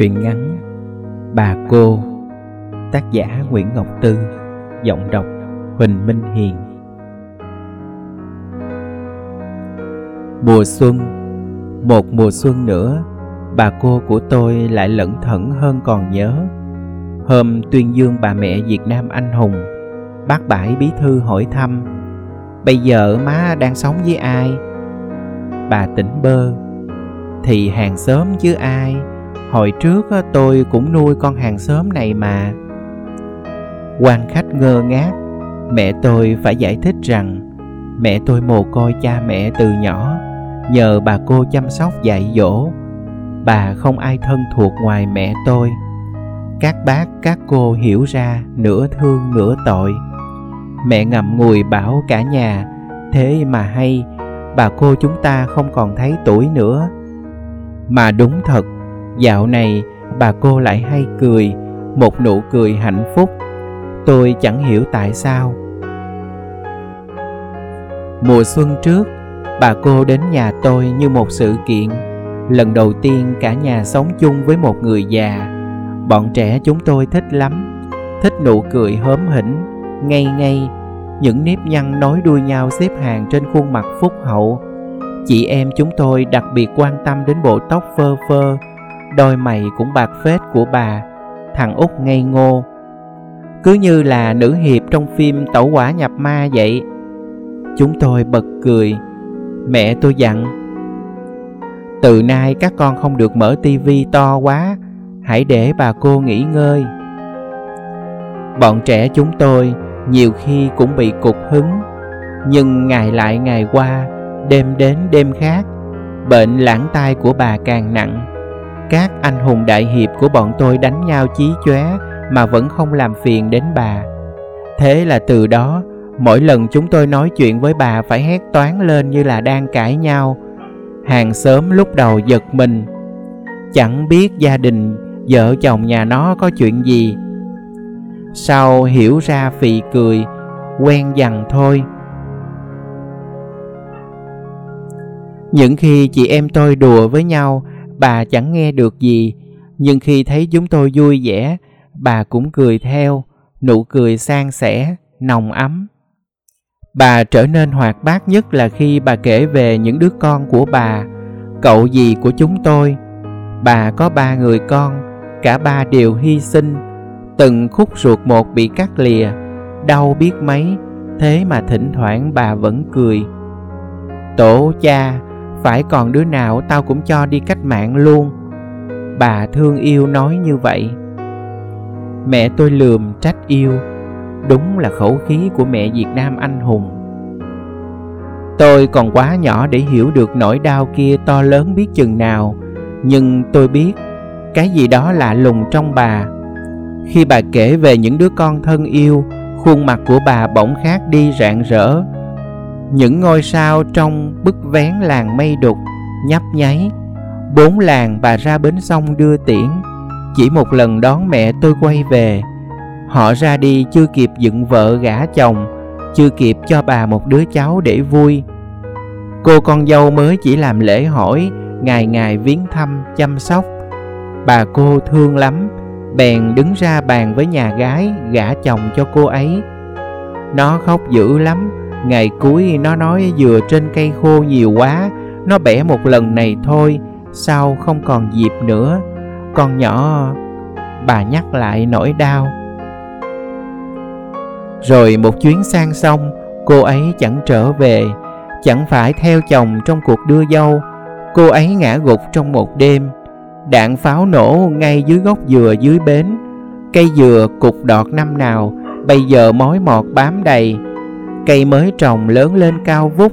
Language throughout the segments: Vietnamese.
Truyện ngắn Bà Cô, Tác giả Nguyễn Ngọc Tư, Giọng đọc Huỳnh Minh Hiền Mùa xuân, Một mùa xuân nữa, Bà cô của tôi lại lẩn thẩn hơn còn nhớ Hôm tuyên dương bà mẹ Việt Nam anh hùng, Bác Bãi bí thư hỏi thăm, Bây giờ má đang sống với ai? Bà tỉnh bơ, Thì hàng xóm chứ ai Hồi trước ờ, tôi cũng nuôi con hàng xóm này mà. Quan khách ngơ ngác, Mẹ tôi phải giải thích rằng Mẹ tôi mồ côi cha mẹ từ nhỏ, Nhờ bà cô chăm sóc dạy dỗ. Bà không ai thân thuộc ngoài mẹ tôi. Các bác, các cô hiểu ra nửa thương nửa tội. Mẹ ngậm ngùi bảo cả nhà, Thế mà hay, Bà cô chúng ta không còn thấy tuổi nữa. Mà đúng thật Dạo này bà cô lại hay cười, Một nụ cười hạnh phúc. Tôi chẳng hiểu tại sao. Mùa xuân trước, Bà cô đến nhà tôi như một sự kiện. Lần đầu tiên cả nhà sống chung với một người già. Bọn trẻ chúng tôi thích lắm, Thích nụ cười hớm hỉnh, Ngây ngây. Những nếp nhăn nối đuôi nhau xếp hàng trên khuôn mặt phúc hậu. Chị em chúng tôi đặc biệt quan tâm đến bộ tóc phơ phơ Đôi mày cũng bạc phết của bà, Thằng út ngây ngô. Cứ như là nữ hiệp trong phim Tẩu quả nhập ma vậy. Chúng tôi bật cười. Mẹ tôi dặn, Từ nay các con không được mở tivi to quá, Hãy để bà cô nghỉ ngơi. Bọn trẻ chúng tôi nhiều khi cũng bị cục hứng, Nhưng ngày lại ngày qua, Đêm đến đêm khác, Bệnh lãng tai của bà càng nặng các anh hùng đại hiệp của bọn tôi đánh nhau chí chóe mà vẫn không làm phiền đến bà. Thế là từ đó, mỗi lần chúng tôi nói chuyện với bà phải hét toán lên như là đang cãi nhau. Hàng xóm lúc đầu giật mình, chẳng biết gia đình vợ chồng nhà nó có chuyện gì. Sau hiểu ra phì cười, quen dần thôi. Những khi chị em tôi đùa với nhau bà chẳng nghe được gì, nhưng khi thấy chúng tôi vui vẻ, bà cũng cười theo, nụ cười sang sẻ, nồng ấm. Bà trở nên hoạt bát nhất là khi bà kể về những đứa con của bà, cậu gì của chúng tôi. Bà có ba người con, cả ba đều hy sinh, từng khúc ruột một bị cắt lìa, đau biết mấy, thế mà thỉnh thoảng bà vẫn cười. Tổ cha phải còn đứa nào tao cũng cho đi cách mạng luôn. Bà thương yêu nói như vậy. Mẹ tôi lườm trách yêu. Đúng là khẩu khí của mẹ việt nam anh hùng. Tôi còn quá nhỏ để hiểu được nỗi đau kia to lớn biết chừng nào. Nhưng tôi biết, cái gì đó lạ lùng trong bà. Khi bà kể về những đứa con thân yêu, khuôn mặt của bà bỗng khác đi rạng rỡ những ngôi sao trong bức vén làng mây đục, nhấp nháy. Bốn làng bà ra bến sông đưa tiễn. Chỉ một lần đón mẹ tôi quay về. Họ ra đi chưa kịp dựng vợ gả chồng, chưa kịp cho bà một đứa cháu để vui. Cô con dâu mới chỉ làm lễ hỏi, ngày ngày viếng thăm, chăm sóc. Bà cô thương lắm, bèn đứng ra bàn với nhà gái gả chồng cho cô ấy. Nó khóc dữ lắm. Ngày cuối nó nói dừa trên cây khô nhiều quá, Nó bẻ một lần này thôi Sau không còn dịp nữa. Con nhỏ, Bà nhắc lại nỗi đau. Rồi một chuyến sang sông, Cô ấy chẳng trở về, Chẳng phải theo chồng trong cuộc đưa dâu. Cô ấy ngã gục trong một đêm, Đạn pháo nổ ngay dưới gốc dừa dưới bến. Cây dừa cục đọt năm nào, Bây giờ mối mọt bám đầy cây mới trồng lớn lên cao vút.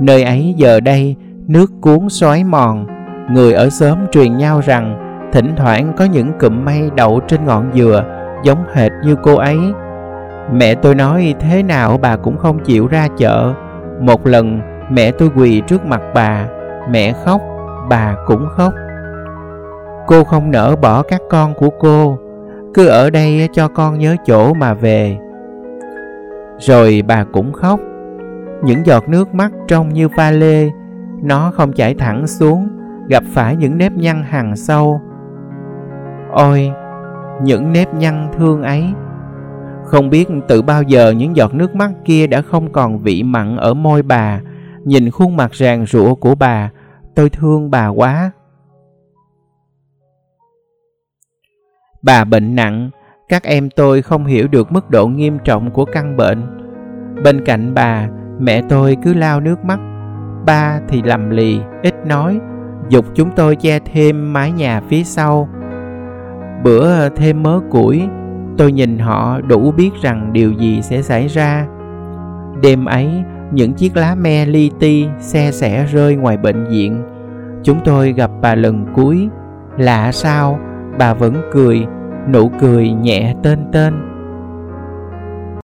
Nơi ấy giờ đây, nước cuốn xoáy mòn. Người ở xóm truyền nhau rằng, thỉnh thoảng có những cụm mây đậu trên ngọn dừa, giống hệt như cô ấy. Mẹ tôi nói, thế nào bà cũng không chịu ra chợ. Một lần, mẹ tôi quỳ trước mặt bà. Mẹ khóc, bà cũng khóc. Cô không nỡ bỏ các con của cô. Cứ ở đây cho con nhớ chỗ mà về rồi bà cũng khóc. Những giọt nước mắt trông như pha lê, nó không chảy thẳng xuống, gặp phải những nếp nhăn hằn sâu. Ôi, những nếp nhăn thương ấy. Không biết từ bao giờ những giọt nước mắt kia đã không còn vị mặn ở môi bà. Nhìn khuôn mặt ràng rụa của bà, tôi thương bà quá. Bà bệnh nặng các em tôi không hiểu được mức độ nghiêm trọng của căn bệnh. Bên cạnh bà, mẹ tôi cứ lao nước mắt. Ba thì lầm lì, ít nói. Dục chúng tôi che thêm mái nhà phía sau. Bữa thêm mớ củi, tôi nhìn họ đủ biết rằng điều gì sẽ xảy ra. Đêm ấy, những chiếc lá me li ti xe xẻ rơi ngoài bệnh viện. Chúng tôi gặp bà lần cuối. Lạ sao? Bà vẫn cười nụ cười nhẹ tên tên.